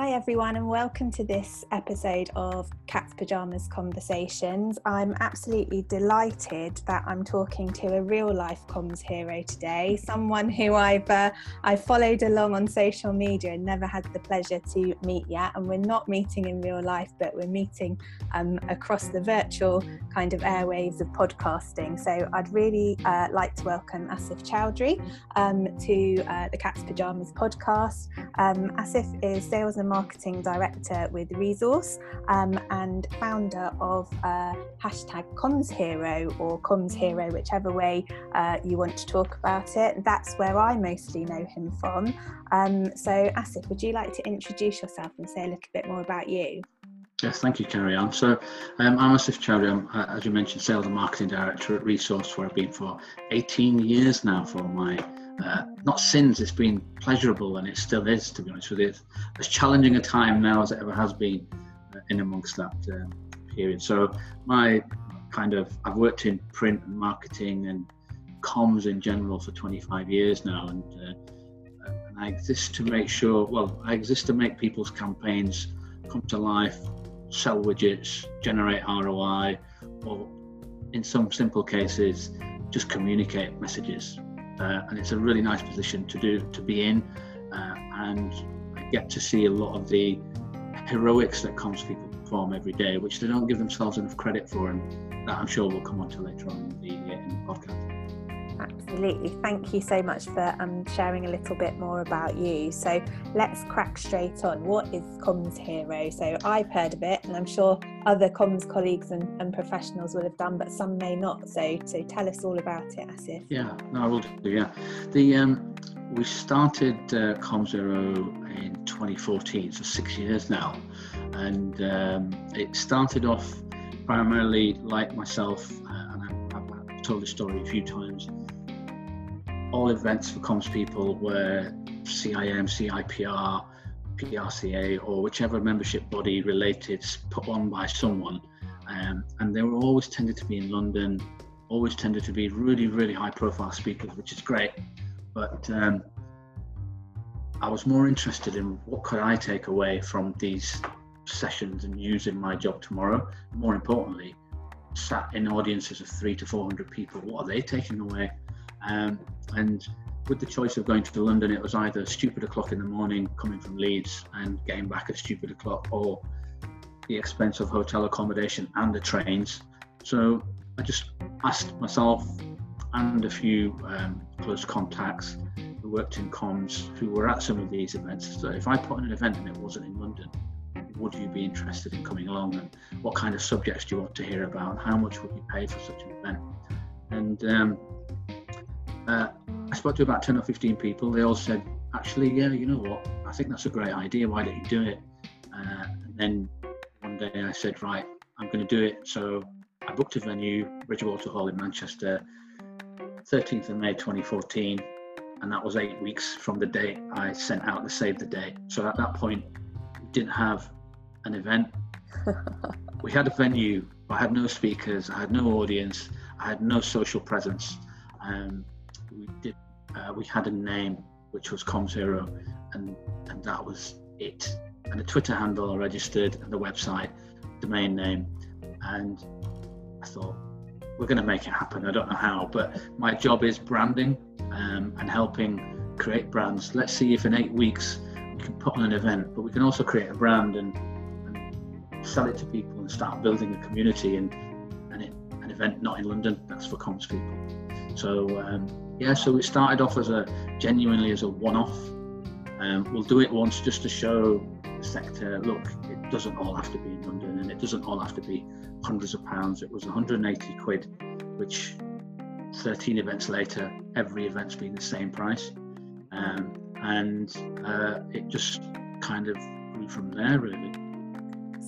Hi, everyone, and welcome to this episode of Cat's Pajamas Conversations. I'm absolutely delighted that I'm talking to a real life comms hero today, someone who I've uh, I've followed along on social media and never had the pleasure to meet yet. And we're not meeting in real life, but we're meeting um, across the virtual kind of airwaves of podcasting. So I'd really uh, like to welcome Asif Chowdhury um, to uh, the Cat's Pajamas podcast. Um, Asif is sales and marketing director with Resource um, and founder of uh, hashtag Comms Hero or Comms Hero, whichever way uh, you want to talk about it. That's where I mostly know him from. Um, so, Asif, would you like to introduce yourself and say a little bit more about you? Yes, thank you, Carrie Ann. So, um, I'm Asif Chowdhury. I'm, uh, as you mentioned, Sales and Marketing Director at Resource, where I've been for 18 years now for my uh, not sins, it's been pleasurable and it still is, to be honest with you. It's as challenging a time now as it ever has been uh, in amongst that um, period. So, my kind of, I've worked in print and marketing and comms in general for 25 years now, and, uh, and I exist to make sure, well, I exist to make people's campaigns come to life, sell widgets, generate ROI, or in some simple cases, just communicate messages uh, and it's a really nice position to do to be in, uh, and I get to see a lot of the heroics that people perform every day, which they don't give themselves enough credit for, and that I'm sure we'll come on to later on in the, uh, in the podcast. Absolutely. Thank you so much for um, sharing a little bit more about you. So let's crack straight on. What is Comms Hero? So I've heard of it, and I'm sure other comms colleagues and, and professionals will have done, but some may not. So so tell us all about it, Asif. Yeah, no, I will do. Yeah, the um, we started uh, Comms Hero in 2014, so six years now, and um, it started off primarily like myself, uh, and I've, I've told the story a few times all events for comms people were CIM, CIPR, PRCA, or whichever membership body related put on by someone. Um, and they were always tended to be in London, always tended to be really, really high profile speakers, which is great. But um, I was more interested in what could I take away from these sessions and use in my job tomorrow. More importantly, sat in audiences of three to 400 people, what are they taking away? Um, and with the choice of going to London, it was either stupid o'clock in the morning coming from Leeds and getting back at stupid o'clock, or the expense of hotel accommodation and the trains. So I just asked myself and a few um, close contacts who worked in comms who were at some of these events. So if I put on an event and it wasn't in London, would you be interested in coming along? And what kind of subjects do you want to hear about? How much would you pay for such an event? And um, uh, I spoke to about 10 or 15 people. They all said, actually, yeah, you know what? I think that's a great idea. Why don't you do it? Uh, and then one day I said, right, I'm going to do it. So I booked a venue, Bridgewater Hall in Manchester, 13th of May 2014. And that was eight weeks from the date I sent out the save the date. So at that point, we didn't have an event. we had a venue, but I had no speakers, I had no audience, I had no social presence. Um, we did uh, we had a name which was Comms Hero, and and that was it. And a Twitter handle I registered, and the website, domain name, and I thought we're going to make it happen. I don't know how, but my job is branding um, and helping create brands. Let's see if in eight weeks we can put on an event, but we can also create a brand and, and sell it to people and start building a community and, and it, an event not in London. That's for comms people. So. Um, yeah, so it started off as a genuinely as a one-off. Um, we'll do it once just to show the sector. Look, it doesn't all have to be in London, and it doesn't all have to be hundreds of pounds. It was 180 quid, which 13 events later, every event's been the same price, um, and uh, it just kind of grew from there, really.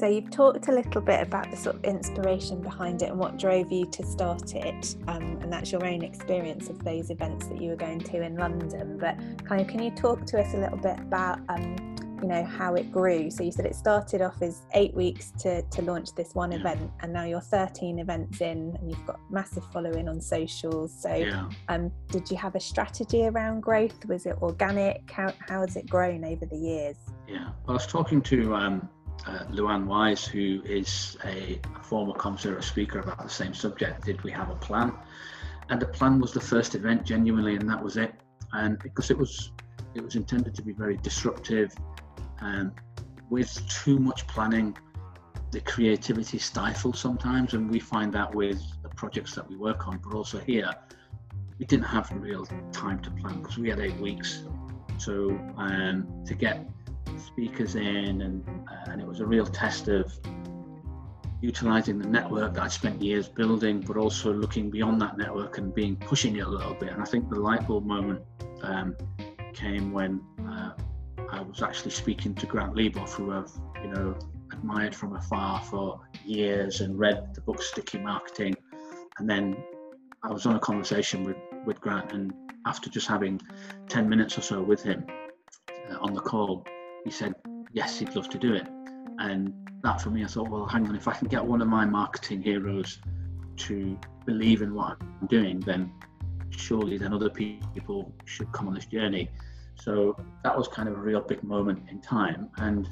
So you've talked a little bit about the sort of inspiration behind it and what drove you to start it, um, and that's your own experience of those events that you were going to in London. But kind of, can you talk to us a little bit about, um, you know, how it grew? So you said it started off as eight weeks to to launch this one event, and now you're 13 events in, and you've got massive following on socials. So, yeah. um, did you have a strategy around growth? Was it organic? How how has it grown over the years? Yeah, well, I was talking to um, uh, Luan Wise, who is a, former Comms Hero speaker about the same subject. Did we have a plan? And the plan was the first event, genuinely, and that was it. And because it was, it was intended to be very disruptive, and with too much planning, the creativity stifles sometimes, and we find that with the projects that we work on, but also here, we didn't have real time to plan because we had eight weeks. So um, to get speakers in, and uh, and it was a real test of utilizing the network that I'd spent years building, but also looking beyond that network and being pushing it a little bit. And I think the light bulb moment um, came when uh, I was actually speaking to Grant Leboff, who I've you know admired from afar for years and read the book Sticky Marketing, and then I was on a conversation with with Grant, and after just having ten minutes or so with him uh, on the call, he said yes, he'd love to do it, and that for me, I thought, well, hang on, if I can get one of my marketing heroes to believe in what I'm doing, then surely then other people should come on this journey. So that was kind of a real big moment in time. And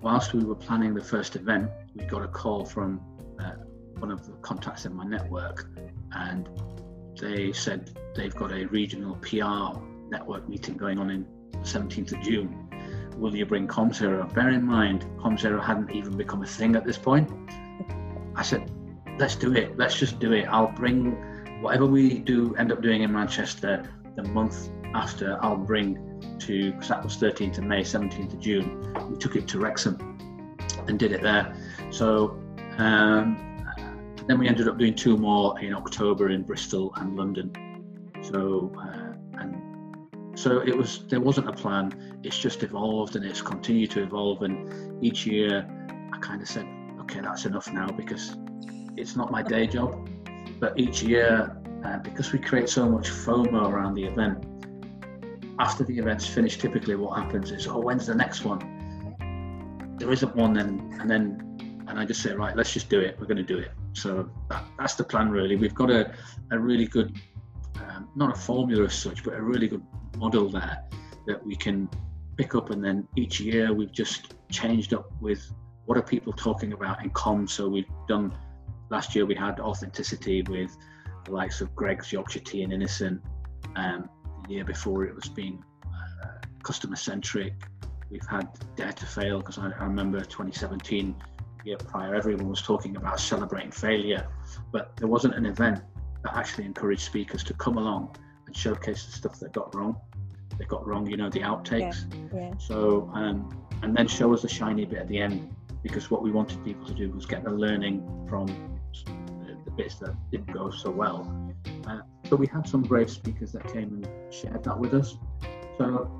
whilst we were planning the first event, we got a call from uh, one of the contacts in my network, and they said they've got a regional PR network meeting going on in the 17th of June will you bring Comms Hero? Bear in mind, Comms Hero hadn't even become a thing at this point. I said, let's do it. Let's just do it. I'll bring whatever we do end up doing in Manchester the month after. I'll bring to because that was 13th of May, 17th of June. We took it to Wrexham and did it there. So um, then we ended up doing two more in October in Bristol and London. So uh, so it was there wasn't a plan. It's just evolved and it's continued to evolve. And each year, I kind of said, okay, that's enough now because it's not my day job. But each year, uh, because we create so much FOMO around the event, after the event's finished, typically what happens is, oh, when's the next one? There isn't one, then, and then, and I just say, right, let's just do it. We're going to do it. So that, that's the plan, really. We've got a, a really good, um, not a formula as such, but a really good model there that we can pick up and then each year we've just changed up with what are people talking about in comms. So we've done last year we had authenticity with the likes of Greggs Yorkshire Tea and Innocent. Um, the year before it was being uh, customer centric we've had dare to fail because I, I remember 2017 year prior everyone was talking about celebrating failure. But there wasn't an event that actually encouraged speakers to come along and showcase the stuff that got wrong. They got wrong, you know, the outtakes. Yeah, yeah. So, um, and then show us the shiny bit at the end, because what we wanted people to do was get the learning from the, the bits that didn't go so well. Uh, so we had some brave speakers that came and shared that with us. So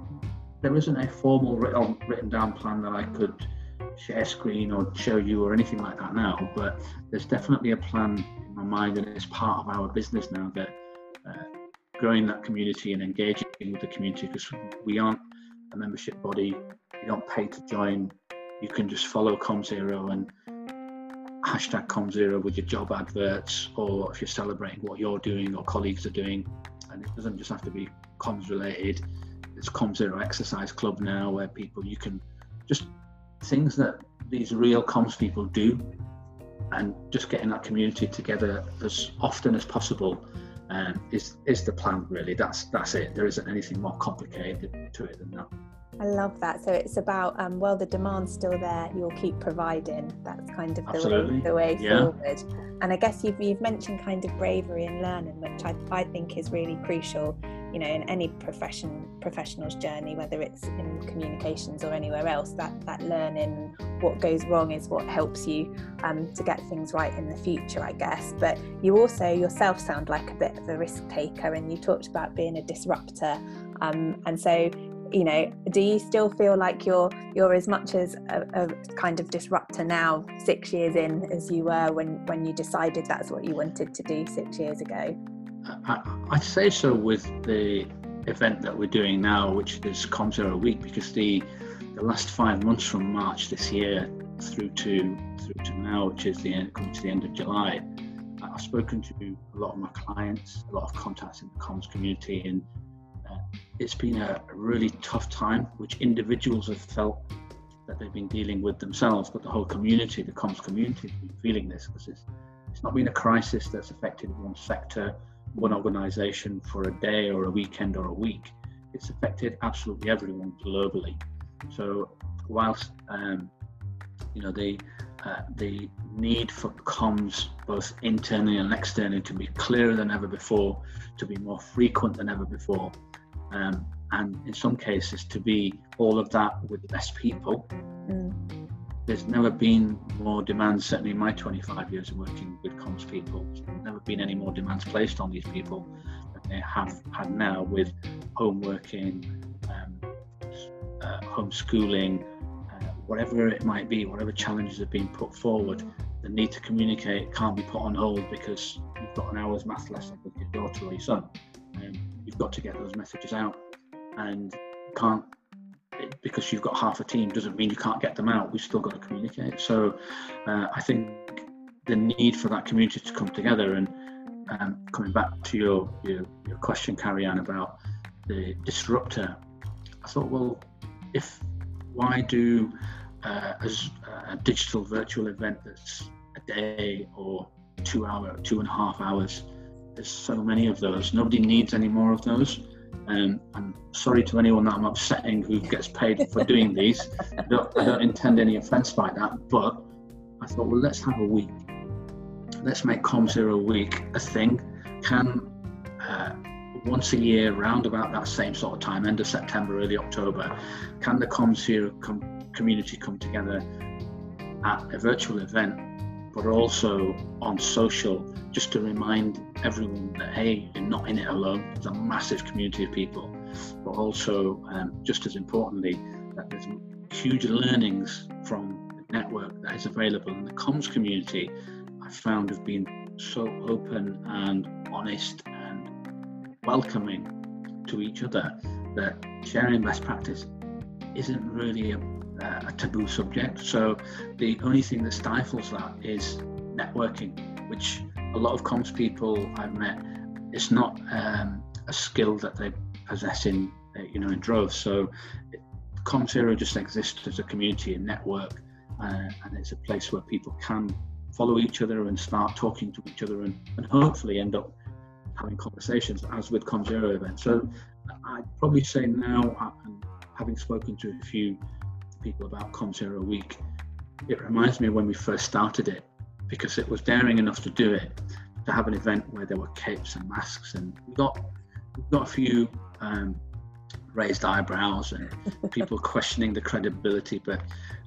there isn't a formal written, written down plan that I could share screen or show you or anything like that now, but there's definitely a plan in my mind and it's part of our business now that uh, growing that community and engaging with the community because we aren't a membership body. You don't pay to join. You can just follow Comms Hero and hashtag Comms Hero with your job adverts or if you're celebrating what you're doing or colleagues are doing. And it doesn't just have to be comms related. There's Comms Hero Exercise Club now where people, you can just things that these real comms people do and just getting that community together as often as possible um, is is the plan really. That's that's it. There isn't anything more complicated to it than that. I love that. So it's about um, well, the demand's still there. You'll keep providing. That's kind of the way, the way yeah. forward. And I guess you've you've mentioned kind of bravery and learning, which I, I think is really crucial you know in any profession professional's journey whether it's in communications or anywhere else that that learning what goes wrong is what helps you um, to get things right in the future i guess. But you also yourself sound like a bit of a risk taker and you talked about being a disruptor um, and so you know do you still feel like you're you're as much as a, a, kind of disruptor now six years in as you were when when you decided that's what you wanted to do six years ago I, would say so with the event that we're doing now, which is Comms Hero Week, because the the last five months from March this year through to through to now, which is the end, coming to the end of July, I've spoken to a lot of my clients, a lot of contacts in the comms community, and Uh, it's been a, a really tough time, which individuals have felt that they've been dealing with themselves, but the whole community, the comms community, has been feeling this because it's, it's not been a crisis that's affected one sector, one organisation for a day or a weekend or a week. It's affected absolutely everyone globally. So, whilst um, you know the uh, the need for comms, both internally and externally, to be clearer than ever before, to be more frequent than ever before, um, and in some cases to be all of that with the best people. Mm. There's never been more demands, certainly in my 25 years of working with comms people, there's never been any more demands placed on these people than they have had now with home working, um, uh, homeschooling, uh, whatever it might be, whatever challenges have been put forward, the need to communicate can't be put on hold because you've got an hour's math lesson with your daughter or your son. Um, you've got to get those messages out and can't because you've got half a team doesn't mean you can't get them out. We've still got to communicate. So uh, I think the need for that community to come together and um, coming back to your, your, your question, Carrie Ann, about the disruptor, I thought, well, if why do uh, as a digital virtual event that's a day or two hour, two and a half hours, there's so many of those. Nobody needs any more of those. Um, I'm sorry to anyone that I'm upsetting who gets paid for doing these. I don't, I don't intend any offence by that, but I thought, well, let's have a week. Let's make Comms Hero Week a thing. Can uh, once a year, round about that same sort of time, end of September, early October, can the Comms Hero com- community come together at a virtual event, but also on social just to remind everyone that hey, you're not in it alone. There's a massive community of people, but also um, just as importantly, that there's huge learnings from the network that is available in the comms community. I found have been so open and honest and welcoming to each other that sharing best practice isn't really a, a taboo subject. So the only thing that stifles that is networking, which a lot of comms people I've met, it's not um, a skill that they possess in, uh, you know, in droves. So Comms Hero just exists as a community and network, uh, and it's a place where people can follow each other and start talking to each other and, and hopefully end up having conversations as with Comms Hero events. So I'd probably say now, uh, having spoken to a few people about Comms Hero Week, it reminds me of when we first started it because it was daring enough to do it to have an event where there were capes and masks and we got we got a few um, raised eyebrows and people questioning the credibility but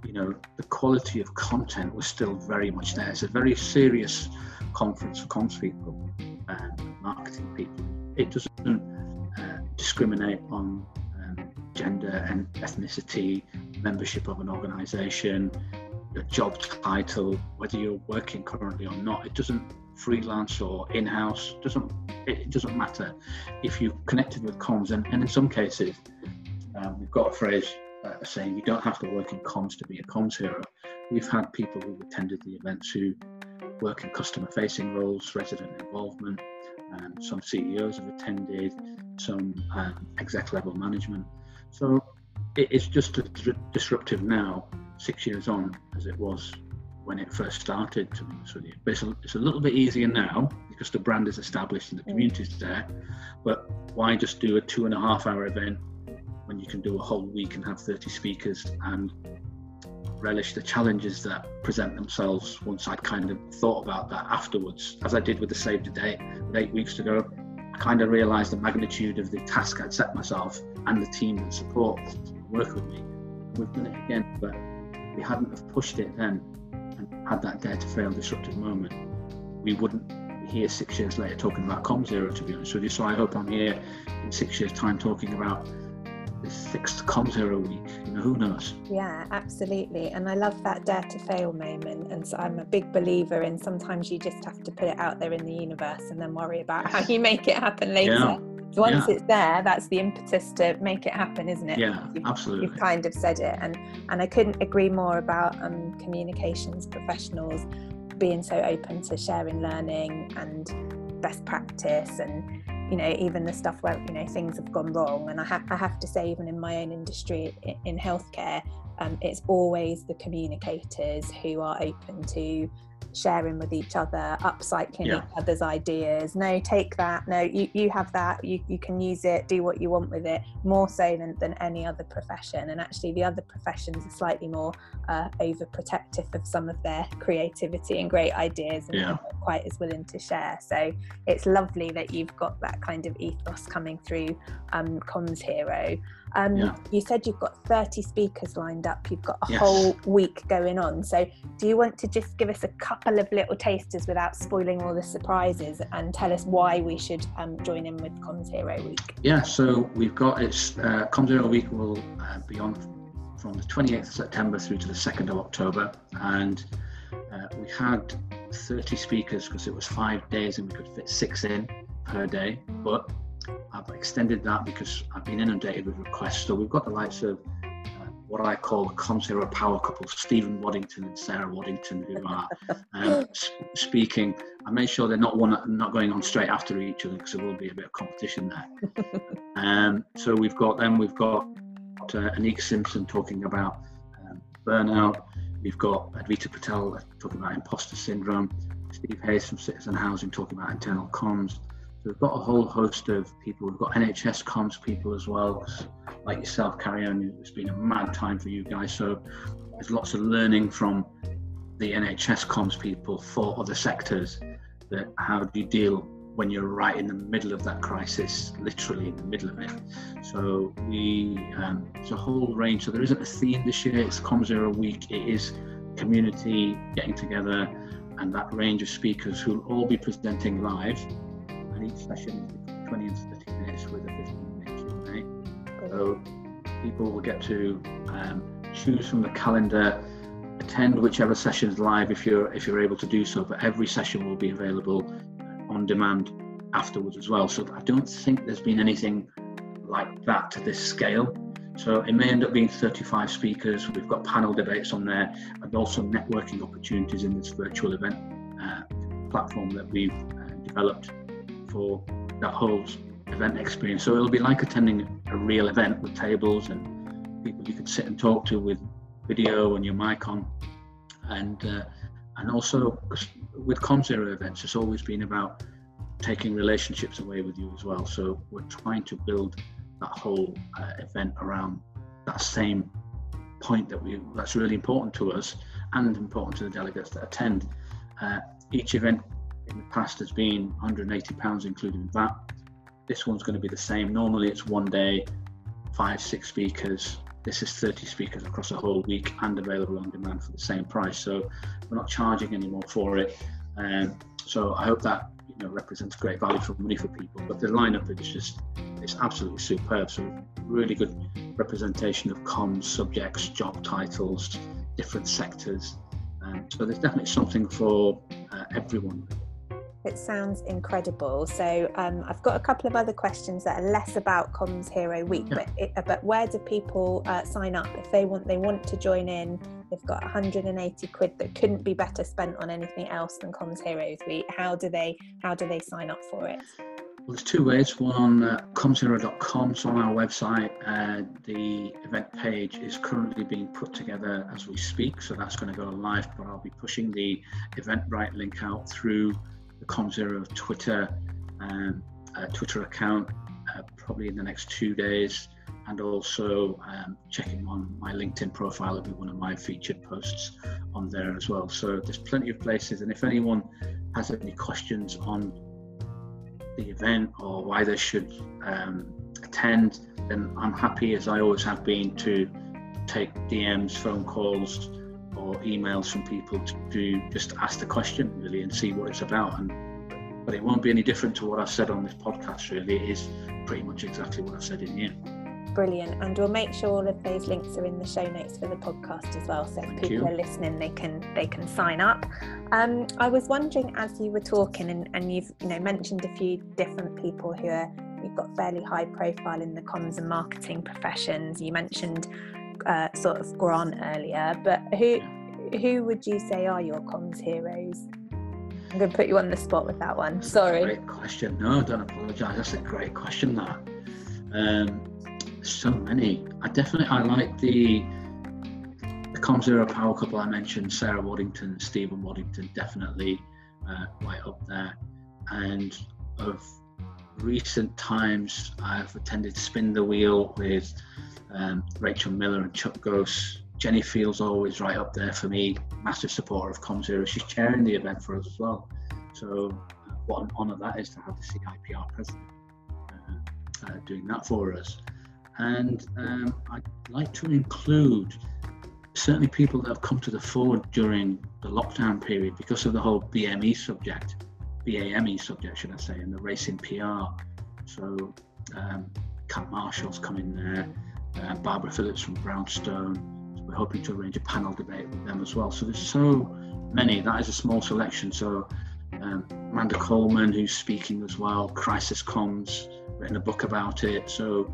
you know the quality of content was still very much there. It's a very serious conference for comms people and marketing people. It doesn't uh, discriminate on um, gender and ethnicity membership of an organization your job title, whether you're working currently or not. It doesn't freelance or in-house doesn't it doesn't matter if you've connected with comms and, and in some cases um, we've got a phrase uh, saying you don't have to work in comms to be a comms hero we've had people who attended the events who work in customer facing roles resident involvement um, some ceos have attended some um, exec level management so it's just as disruptive now six years on as it was when it first started, to be honest with you. But it's a, it's a little bit easier now because the brand is established and the mm. community is there. But why just do a two and a half hour event when you can do a whole week and have 30 speakers and relish the challenges that present themselves once I'd kind of thought about that afterwards, as I did with the Save the Date eight weeks ago. Kind of realized the magnitude of the task I'd set myself and the team that support work with me. We've done it again, but we hadn't have pushed it then and had that dare to fail disruptive moment, we wouldn't be here six years later talking about Comms Hero, to be honest with you. So I hope I'm here in six years' time talking about the sixth Comms Hero week. You know, who knows? Yeah, absolutely. And I love that dare to fail moment. And so I'm a big believer in sometimes you just have to put it out there in the universe and then worry about how you make it happen later. Yeah. So once yeah. it's there, that's the impetus to make it happen, isn't it? Yeah, you've, absolutely. You've kind of said it, and and I couldn't agree more about um, communications professionals being so open to sharing learning and best practice and you know even the stuff where you know things have gone wrong. And i, ha- I have to say even in my own industry in, in healthcare um, it's always the communicators who are open to sharing with each other, upcycling yeah. each other's ideas. No, take that. No, you, you have that. You, you can use it, do what you want with it, more so than, than any other profession. And actually, the other professions are slightly more uh, overprotective of some of their creativity and great ideas and yeah. not quite as willing to share. So it's lovely that you've got that kind of ethos coming through um, Comms Hero. Um, yeah. You said you've got 30 speakers lined up, you've got a yes. whole week going on. So, do you want to just give us a couple of little tasters without spoiling all the surprises and tell us why we should um, join in with Comms Hero Week? Yeah, so we've got it's uh, Comms Hero Week will uh, be on from the 28th of September through to the 2nd of October. And uh, we had 30 speakers because it was five days and we could fit six in per day. But I've extended that because I've been inundated with requests. So we've got the likes of uh, what I call the Comms power couple, Stephen Waddington and Sarah Waddington, who are um, speaking. I made sure they're not one not going on straight after each other because there will be a bit of competition there. um, so we've got them. We've got uh, Anika Simpson talking about um, burnout. We've got Advita Patel talking about imposter syndrome. Steve Hayes from Citizen Housing talking about internal comms. We've got a whole host of people. We've got NHS comms people as well, like yourself, Carrie Ann. It's been a mad time for you guys. So there's lots of learning from the NHS comms people for other sectors. That how do you deal when you're right in the middle of that crisis, literally in the middle of it. So we, um, it's a whole range. So there isn't a theme this year. It's Comms Hero Week. It is community getting together, and that range of speakers who'll all be presenting live and each session is 20 and 30 minutes with a 15 minute Q&A. So people will get to um, choose from the calendar, attend whichever session is live if you're if you're able to do so. But every session will be available on demand afterwards as well. So I don't think there's been anything like that to this scale. So it may end up being 35 speakers. We've got panel debates on there and also networking opportunities in this virtual event uh, platform that we've uh, developed for that whole event experience. So it'll be like attending a real event with tables and people you can sit and talk to with video and your mic on. And uh, and also with Comms Hero events, it's always been about taking relationships away with you as well. So we're trying to build that whole uh, event around that same point that we that's really important to us and important to the delegates that attend. Uh, each event in the past has been 180 pounds including that. This one's going to be the same. Normally it's one day, five, six speakers. This is 30 speakers across a whole week and available on demand for the same price. So we're not charging any more for it. Um, so I hope that you know represents great value for money for people. But the lineup is just it's absolutely superb. So really good representation of comms subjects, job titles, different sectors. Um, so there's definitely something for uh, everyone. It sounds incredible. So um, I've got a couple of other questions that are less about Comms Hero Week, yeah. but it, uh, but where do people uh, sign up if they want they want to join in? They've got 180 quid that couldn't be better spent on anything else than Comms Heroes Week. How do they how do they sign up for it? Well, there's two ways. One on uh, commshero.com, so on our website, uh, the event page is currently being put together as we speak, so that's going to go live. But I'll be pushing the Eventbrite link out through the Comms Hero Twitter um, uh, Twitter account uh, probably in the next two days, and also um, checking on my LinkedIn profile. It'll be one of my featured posts on there as well. So there's plenty of places, and if anyone has any questions on the event or why they should um, attend, then I'm happy, as I always have been, to take DMs, phone calls, or emails from people to just ask the question really and see what it's about. And but it won't be any different to what I've said on this podcast. Really, it is pretty much exactly what I've said in here. Brilliant, and we'll make sure all of those links are in the show notes for the podcast as well. So if people you. are listening, they can they can sign up. Um, I was wondering as you were talking, and, and you've you know mentioned a few different people who are you've got fairly high profile in the comms and marketing professions. You mentioned uh, sort of Grant earlier, but who who would you say are your comms heroes? I'm going to put you on the spot with that one. Sorry. Great question. No, don't apologise. That's a great question. That um, so many. I definitely I like the the comms hero power couple I mentioned, Sarah Waddington, Stephen Waddington, definitely uh, right up there. And of recent times, I've attended Spin the Wheel with um, Rachel Miller and Chuck Gose. Jenni Fields always right up there for me, massive supporter of Comms Hero. She's chairing the event for us as well. So, uh, what an honour that is to have the CIPR president uh, uh, doing that for us. And um, I'd like to include certainly people that have come to the fore during the lockdown period because of the whole BME subject, BAME subject, should I say, and the racing PR. So, um, Marshall's coming there, uh, Barbara Phillips from Brownstone. So we're hoping to arrange a panel debate with them as well. So there's so many. That is a small selection. So um, Amanda Coleman, who's speaking as well, Crisis Comms, written a book about it. So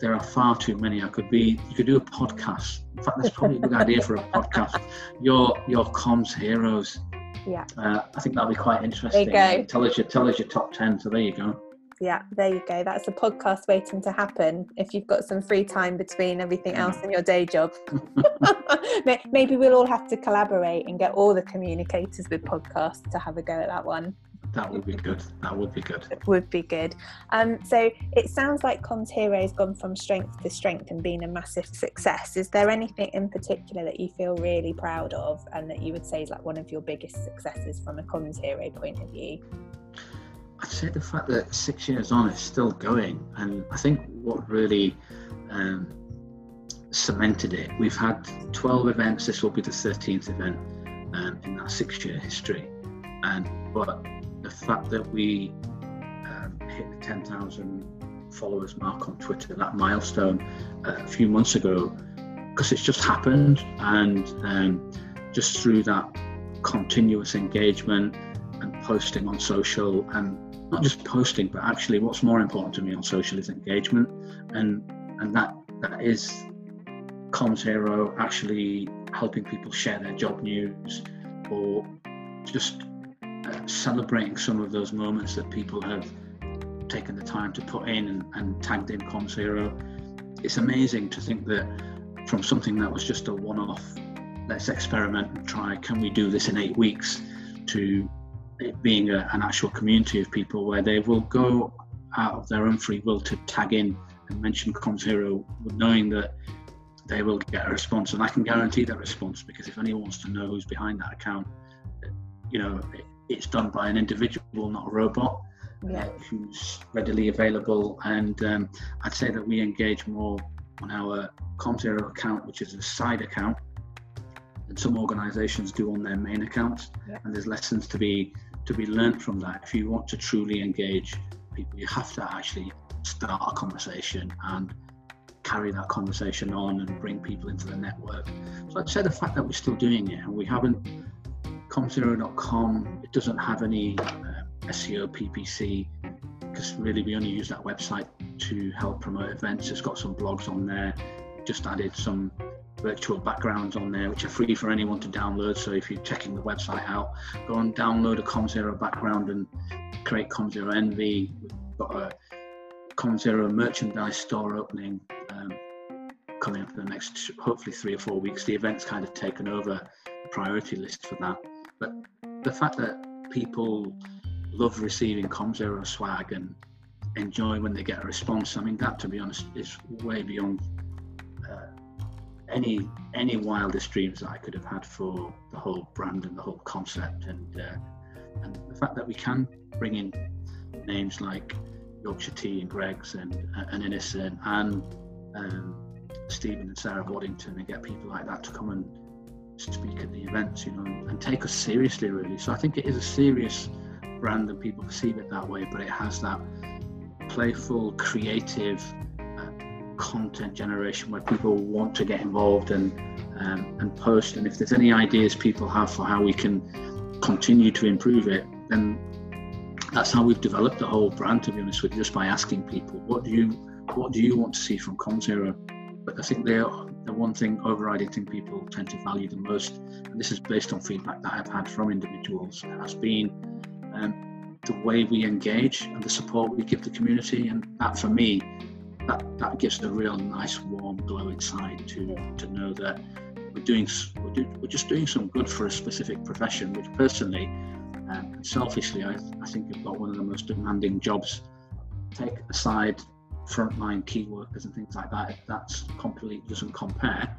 there are far too many. I could be. You could do a podcast. In fact, that's probably a good idea for a podcast. Your your comms heroes. Yeah. Uh, I think that'll be quite interesting. There you go. Tell us your tell us your top ten. So there you go. Yeah, there you go. That's a podcast waiting to happen if you've got some free time between everything else in your day job. Maybe we'll all have to collaborate and get all the communicators with podcasts to have a go at that one. That would be good. That would be good. It would be good. Um, so it sounds like Comms Hero has gone from strength to strength and been a massive success. Is there anything in particular that you feel really proud of and that you would say is like one of your biggest successes from a Comms Hero point of view? I'd say the fact that six years on, it's still going, and I think what really um, cemented it. We've had 12 events. This will be the 13th event um, in that six-year history, and but the fact that we um, hit the 10,000 followers mark on Twitter, that milestone uh, a few months ago, because it's just happened, and um, just through that continuous engagement and posting on social and not just posting, but actually what's more important to me on social is engagement, and and that that is Comms Hero actually helping people share their job news or just uh, celebrating some of those moments that people have taken the time to put in and, and tagged in Comms Hero. It's amazing to think that from something that was just a one-off, let's experiment and try, can we do this in eight weeks, to it being a, an actual community of people where they will go out of their own free will to tag in and mention Comms Hero, knowing that they will get a response. And I can guarantee that response because if anyone wants to know who's behind that account, you know, it, it's done by an individual, not a robot. Yeah. Uh, who's readily available, and um, I'd say that we engage more on our Comms Hero account, which is a side account, than some organisations do on their main accounts. Yeah. And there's lessons to be to be learned from that. If you want to truly engage people, you have to actually start a conversation and carry that conversation on and bring people into the network. So I'd say the fact that we're still doing it and we haven't commshero.com, it doesn't have any uh, SEO PPC because really we only use that website to help promote events. It's got some blogs on there. Just added some virtual backgrounds on there, which are free for anyone to download. So if you're checking the website out, go and download a Comms Hero background and create Comms Hero Envy. We've got a Comms Hero merchandise store opening um, coming up in the next, hopefully three or four weeks. The event's kind of taken over the priority list for that. But the fact that people love receiving Comms Hero swag and enjoy when they get a response, I mean, that to be honest is way beyond any any wildest dreams that I could have had for the whole brand and the whole concept, and uh, and the fact that we can bring in names like Yorkshire Tea and Greggs and uh, and Innocent and um, Stephen and Sarah Waddington and get people like that to come and speak at the events, you know, and take us seriously, really. So I think it is a serious brand, and people perceive it that way, but it has that playful, creative content generation where people want to get involved and um, and post. And if there's any ideas people have for how we can continue to improve it, then that's how we've developed the whole brand. To be honest with you, just by asking people, what do you what do you want to see from Comms Hero? But I think they the one thing overriding thing people tend to value the most, and this is based on feedback that I've had from individuals, has been um, the way we engage and the support we give the community. And that for me, that, that gives a real nice warm glow inside to, to know that we're doing we're, do, we're just doing some good for a specific profession, which personally um, selfishly I, I think I've got one of the most demanding jobs. Take aside frontline key workers and things like that, that's completely doesn't compare.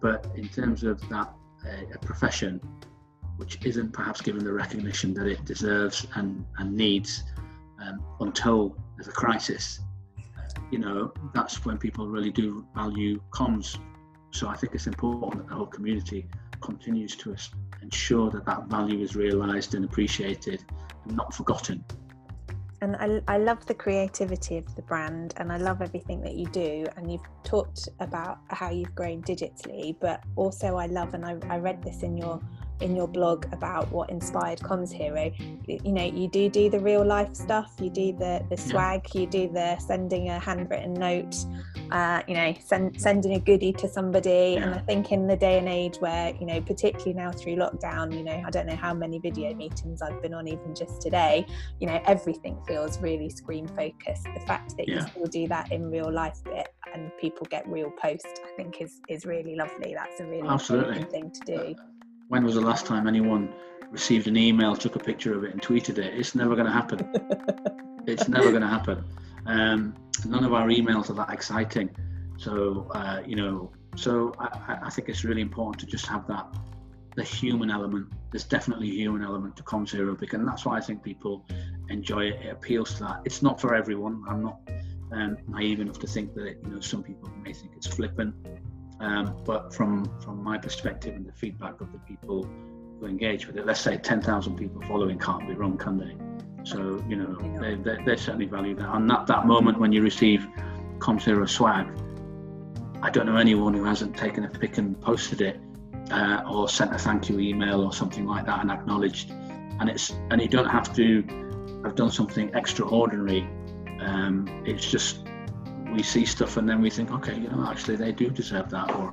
But in terms of that, uh, a profession which isn't perhaps given the recognition that it deserves and, and needs um, until there's a crisis, you know, that's when people really do value comms. So I think it's important that the whole community continues to ensure that that value is realised and appreciated and not forgotten and I, I love the creativity of the brand and I love everything that you do and you've talked about how you've grown digitally but also I love and I, I read this in your in your blog about what inspired comms hero you know you do do the real life stuff you do the the swag you do the sending a handwritten note uh, you know send, sending a goodie to somebody yeah. and i think in the day and age where you know particularly now through lockdown you know i don't know how many video meetings i've been on even just today you know everything feels really screen focused the fact that yeah. you still do that in real life bit and people get real post i think is is really lovely that's a really Absolutely. thing to do when was the last time anyone received an email, took a picture of it, and tweeted it? It's never going to happen. it's never going to happen. Um, none of our emails are that exciting. So, uh, you know, so I, I, think it's really important to just have that the human element. There's definitely a human element to CommsHero, and that's why I think people enjoy it. It appeals to that. It's not for everyone. I'm not um, naive enough to think that you know some people may think it's flippant um, but from from my perspective and the feedback of the people who engage with it, let's say 10,000 people following can't be wrong, can they? So you know they, they, they certainly value that. And that that moment when you receive CommsHero swag, I don't know anyone who hasn't taken a pic and posted it uh, or sent a thank you email or something like that and acknowledged. And it's and you don't have to have done something extraordinary. Um, it's just we see stuff and then we think, okay, you know, actually they do deserve that, or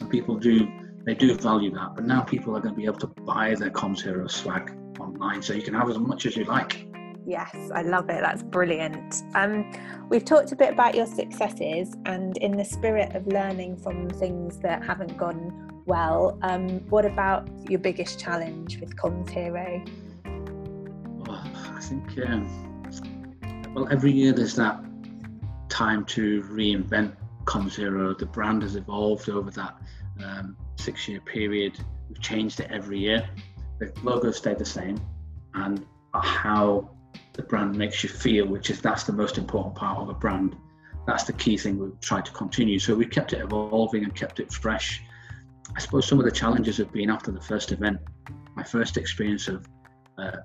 and people do they do value that. But now people are going to be able to buy their CommsHero swag online, so you can have as much as you like. Yes, I love it. That's brilliant. Um, we've talked a bit about your successes, and in the spirit of learning from things that haven't gone well, um, what about your biggest challenge with CommsHero? Well, I think, um, well, every year there's that time to reinvent CommsHero. The brand has evolved over that um, six year period. We've changed it every year. The logo stayed the same, and how the brand makes you feel, which is that's the most important part of a brand. That's the key thing we've tried to continue. So we kept it evolving and kept it fresh. I suppose some of the challenges have been after the first event. My first experience of uh,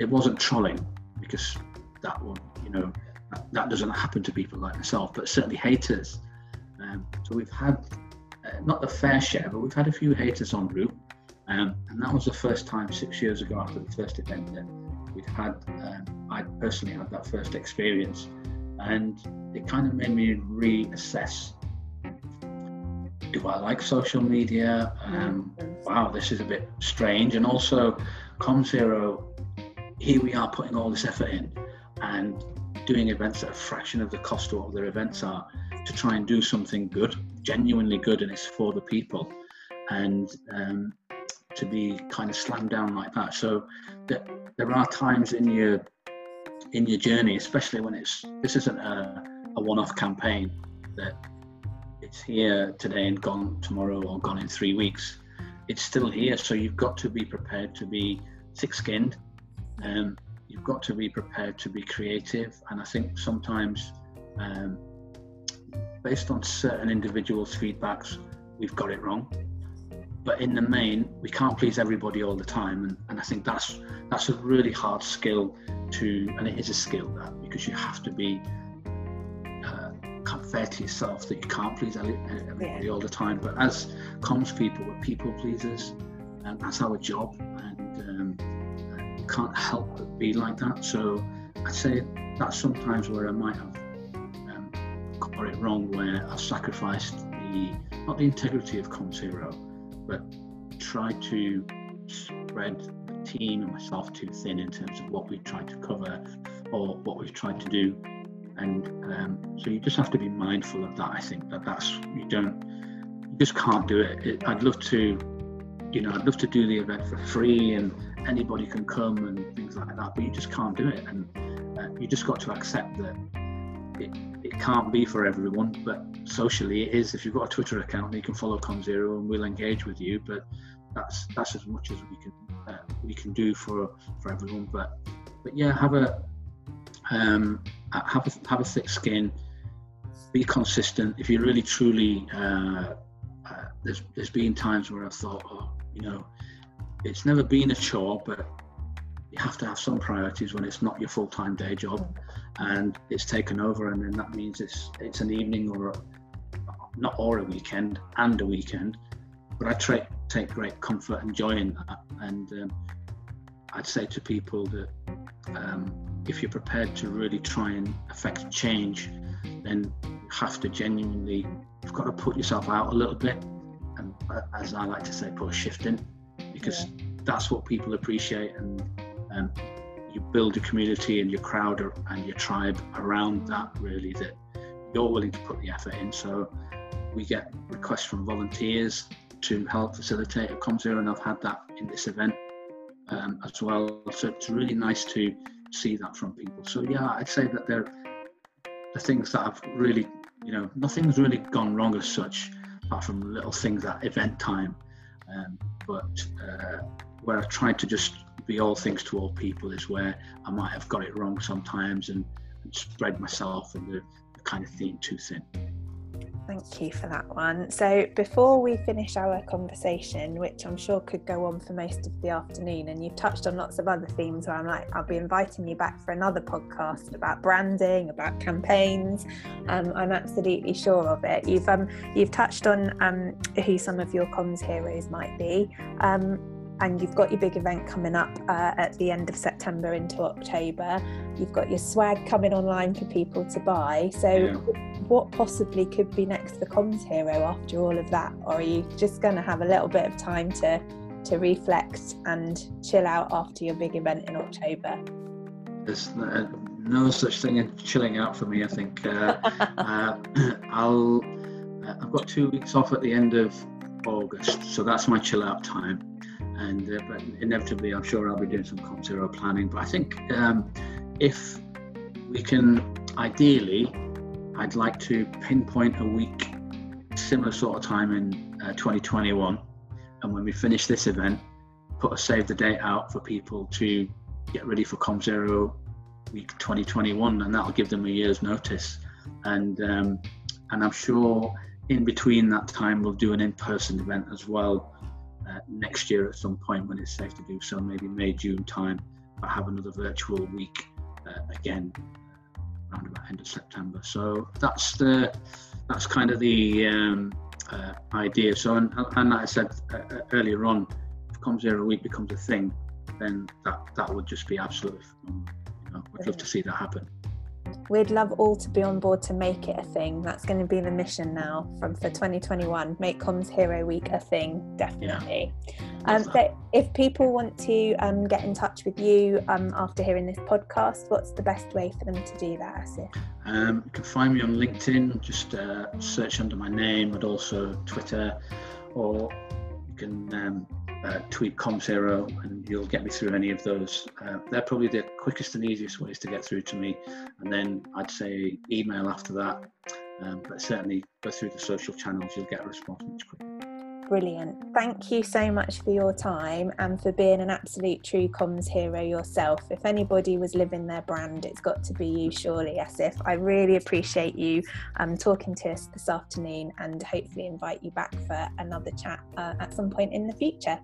it wasn't trolling because that one, you know, that doesn't happen to people like myself, but certainly haters. Um, so we've had uh, not the fair share, but we've had a few haters on route. Um, and that was the first time six years ago after the first event that we'd had, um, I personally had that first experience. And it kind of made me reassess do I like social media? Um, wow, this is a bit strange. And also, CommsHero, here we are putting all this effort in. And doing events at a fraction of the cost of what other events are to try and do something good, genuinely good, and it's for the people. And um, to be kind of slammed down like that. So there, there are times in your in your journey, especially when it's this isn't a, a one-off campaign that it's here today and gone tomorrow or gone in three weeks. It's still here, so you've got to be prepared to be thick-skinned. Um, you've got to be prepared to be creative. And I think sometimes, um, based on certain individuals' feedbacks, we've got it wrong. But in the main, we can't please everybody all the time, and, and I think that's that's a really hard skill to, and it is a skill that because you have to be uh, fair to yourself that you can't please everybody yeah. all the time. But as comms people, we're people pleasers, and that's our job. And um, can't help but be like that. So I'd say that's sometimes where I might have um, got it wrong, where I've sacrificed the not the integrity of Comms Hero, but try to spread the team and myself too thin in terms of what we've tried to cover or what we've tried to do. And um, so you just have to be mindful of that. I think that that's you don't you just can't do it. it I'd love to, you know, I'd love to do the event for free and anybody can come and things like that, but you just can't do it. And uh, you just got to accept that it, it can't be for everyone, but socially it is. If you've got a Twitter account, you can follow Comms Hero and we'll engage with you. But that's that's as much as we can uh, we can do for for everyone. But but yeah, have a um, have a have a thick skin, be consistent. If you really truly uh, uh, there's there's been times where I've thought, oh, you know, it's never been a chore, but you have to have some priorities when it's not your full time day job, and it's taken over, and then that means it's it's an evening or a, not or a weekend and a weekend. But I try take great comfort and joy in that, and um, I'd say to people that um, if you're prepared to really try and affect change, then you have to genuinely, you've got to put yourself out a little bit, uh, as I like to say, put a shift in, because yeah. that's what people appreciate, and um, you build your community and your crowd and your tribe around that. Really, that you're willing to put the effort in. So we get requests from volunteers to help facilitate a Comms Hero, and I've had that in this event um, as well. So it's really nice to see that from people. So yeah, I'd say that they're the things that have really, you know, nothing's really gone wrong as such, apart from little things at event time. Um, but uh, where I've tried to just be all things to all people is where I might have got it wrong sometimes and, and spread myself and the, the kind of theme too thin. Thank you for that one. So, before we finish our conversation, which I'm sure could go on for most of the afternoon, and you've touched on lots of other themes where I'm like, I'll be inviting you back for another podcast about branding, about campaigns. Um, I'm absolutely sure of it. You've um, you've touched on um, who some of your comms heroes might be. Um, and you've got your big event coming up uh, at the end of September into October. You've got your swag coming online for people to buy. So, yeah. what possibly could be next for Comms Hero after all of that? Or are you just going to have a little bit of time to to reflect and chill out after your big event in October? There's no such thing as chilling out for me. I think uh, uh, I'll. Uh, I've got two weeks off at the end of August, so that's my chill out time and uh, but inevitably, I'm sure I'll be doing some Comms Hero planning. But I think um, if we can, ideally, I'd like to pinpoint a week, similar sort of time in uh, 2021, and when we finish this event, put a save the date out for people to get ready for Comms Hero week 2021, and that'll give them a year's notice. And um, and I'm sure in between that time we'll do an in-person event as well uh, next year at some point when it's safe to do so, maybe May, June time, I have another virtual week uh, again around about end of September. So that's the that's kind of the um, uh, idea. So and, and like I said uh, uh, earlier on, if Comms Hero Week becomes a thing, then that that would just be absolutely. You know, I'd love to see that happen we'd love all to be on board to make it a thing. That's going to be the mission now from for 2021. Make Comms Hero Week a thing, definitely. Yeah. Um, so if people want to um, get in touch with you um, after hearing this podcast, what's the best way for them to do that, Asif? Um, you can find me on LinkedIn. Just uh, search under my name, and also Twitter, or you can um, uh, tweet Comms Hero and you'll get me through any of those. Uh, they're probably the quickest and easiest ways to get through to me. And then I'd say email after that. Um, but certainly go through the social channels, you'll get a response much quicker. Brilliant. Thank you so much for your time and for being an absolute true comms hero yourself. If anybody was living their brand, it's got to be you, surely, Asif. I really appreciate you um, talking to us this afternoon and hopefully invite you back for another chat uh, at some point in the future.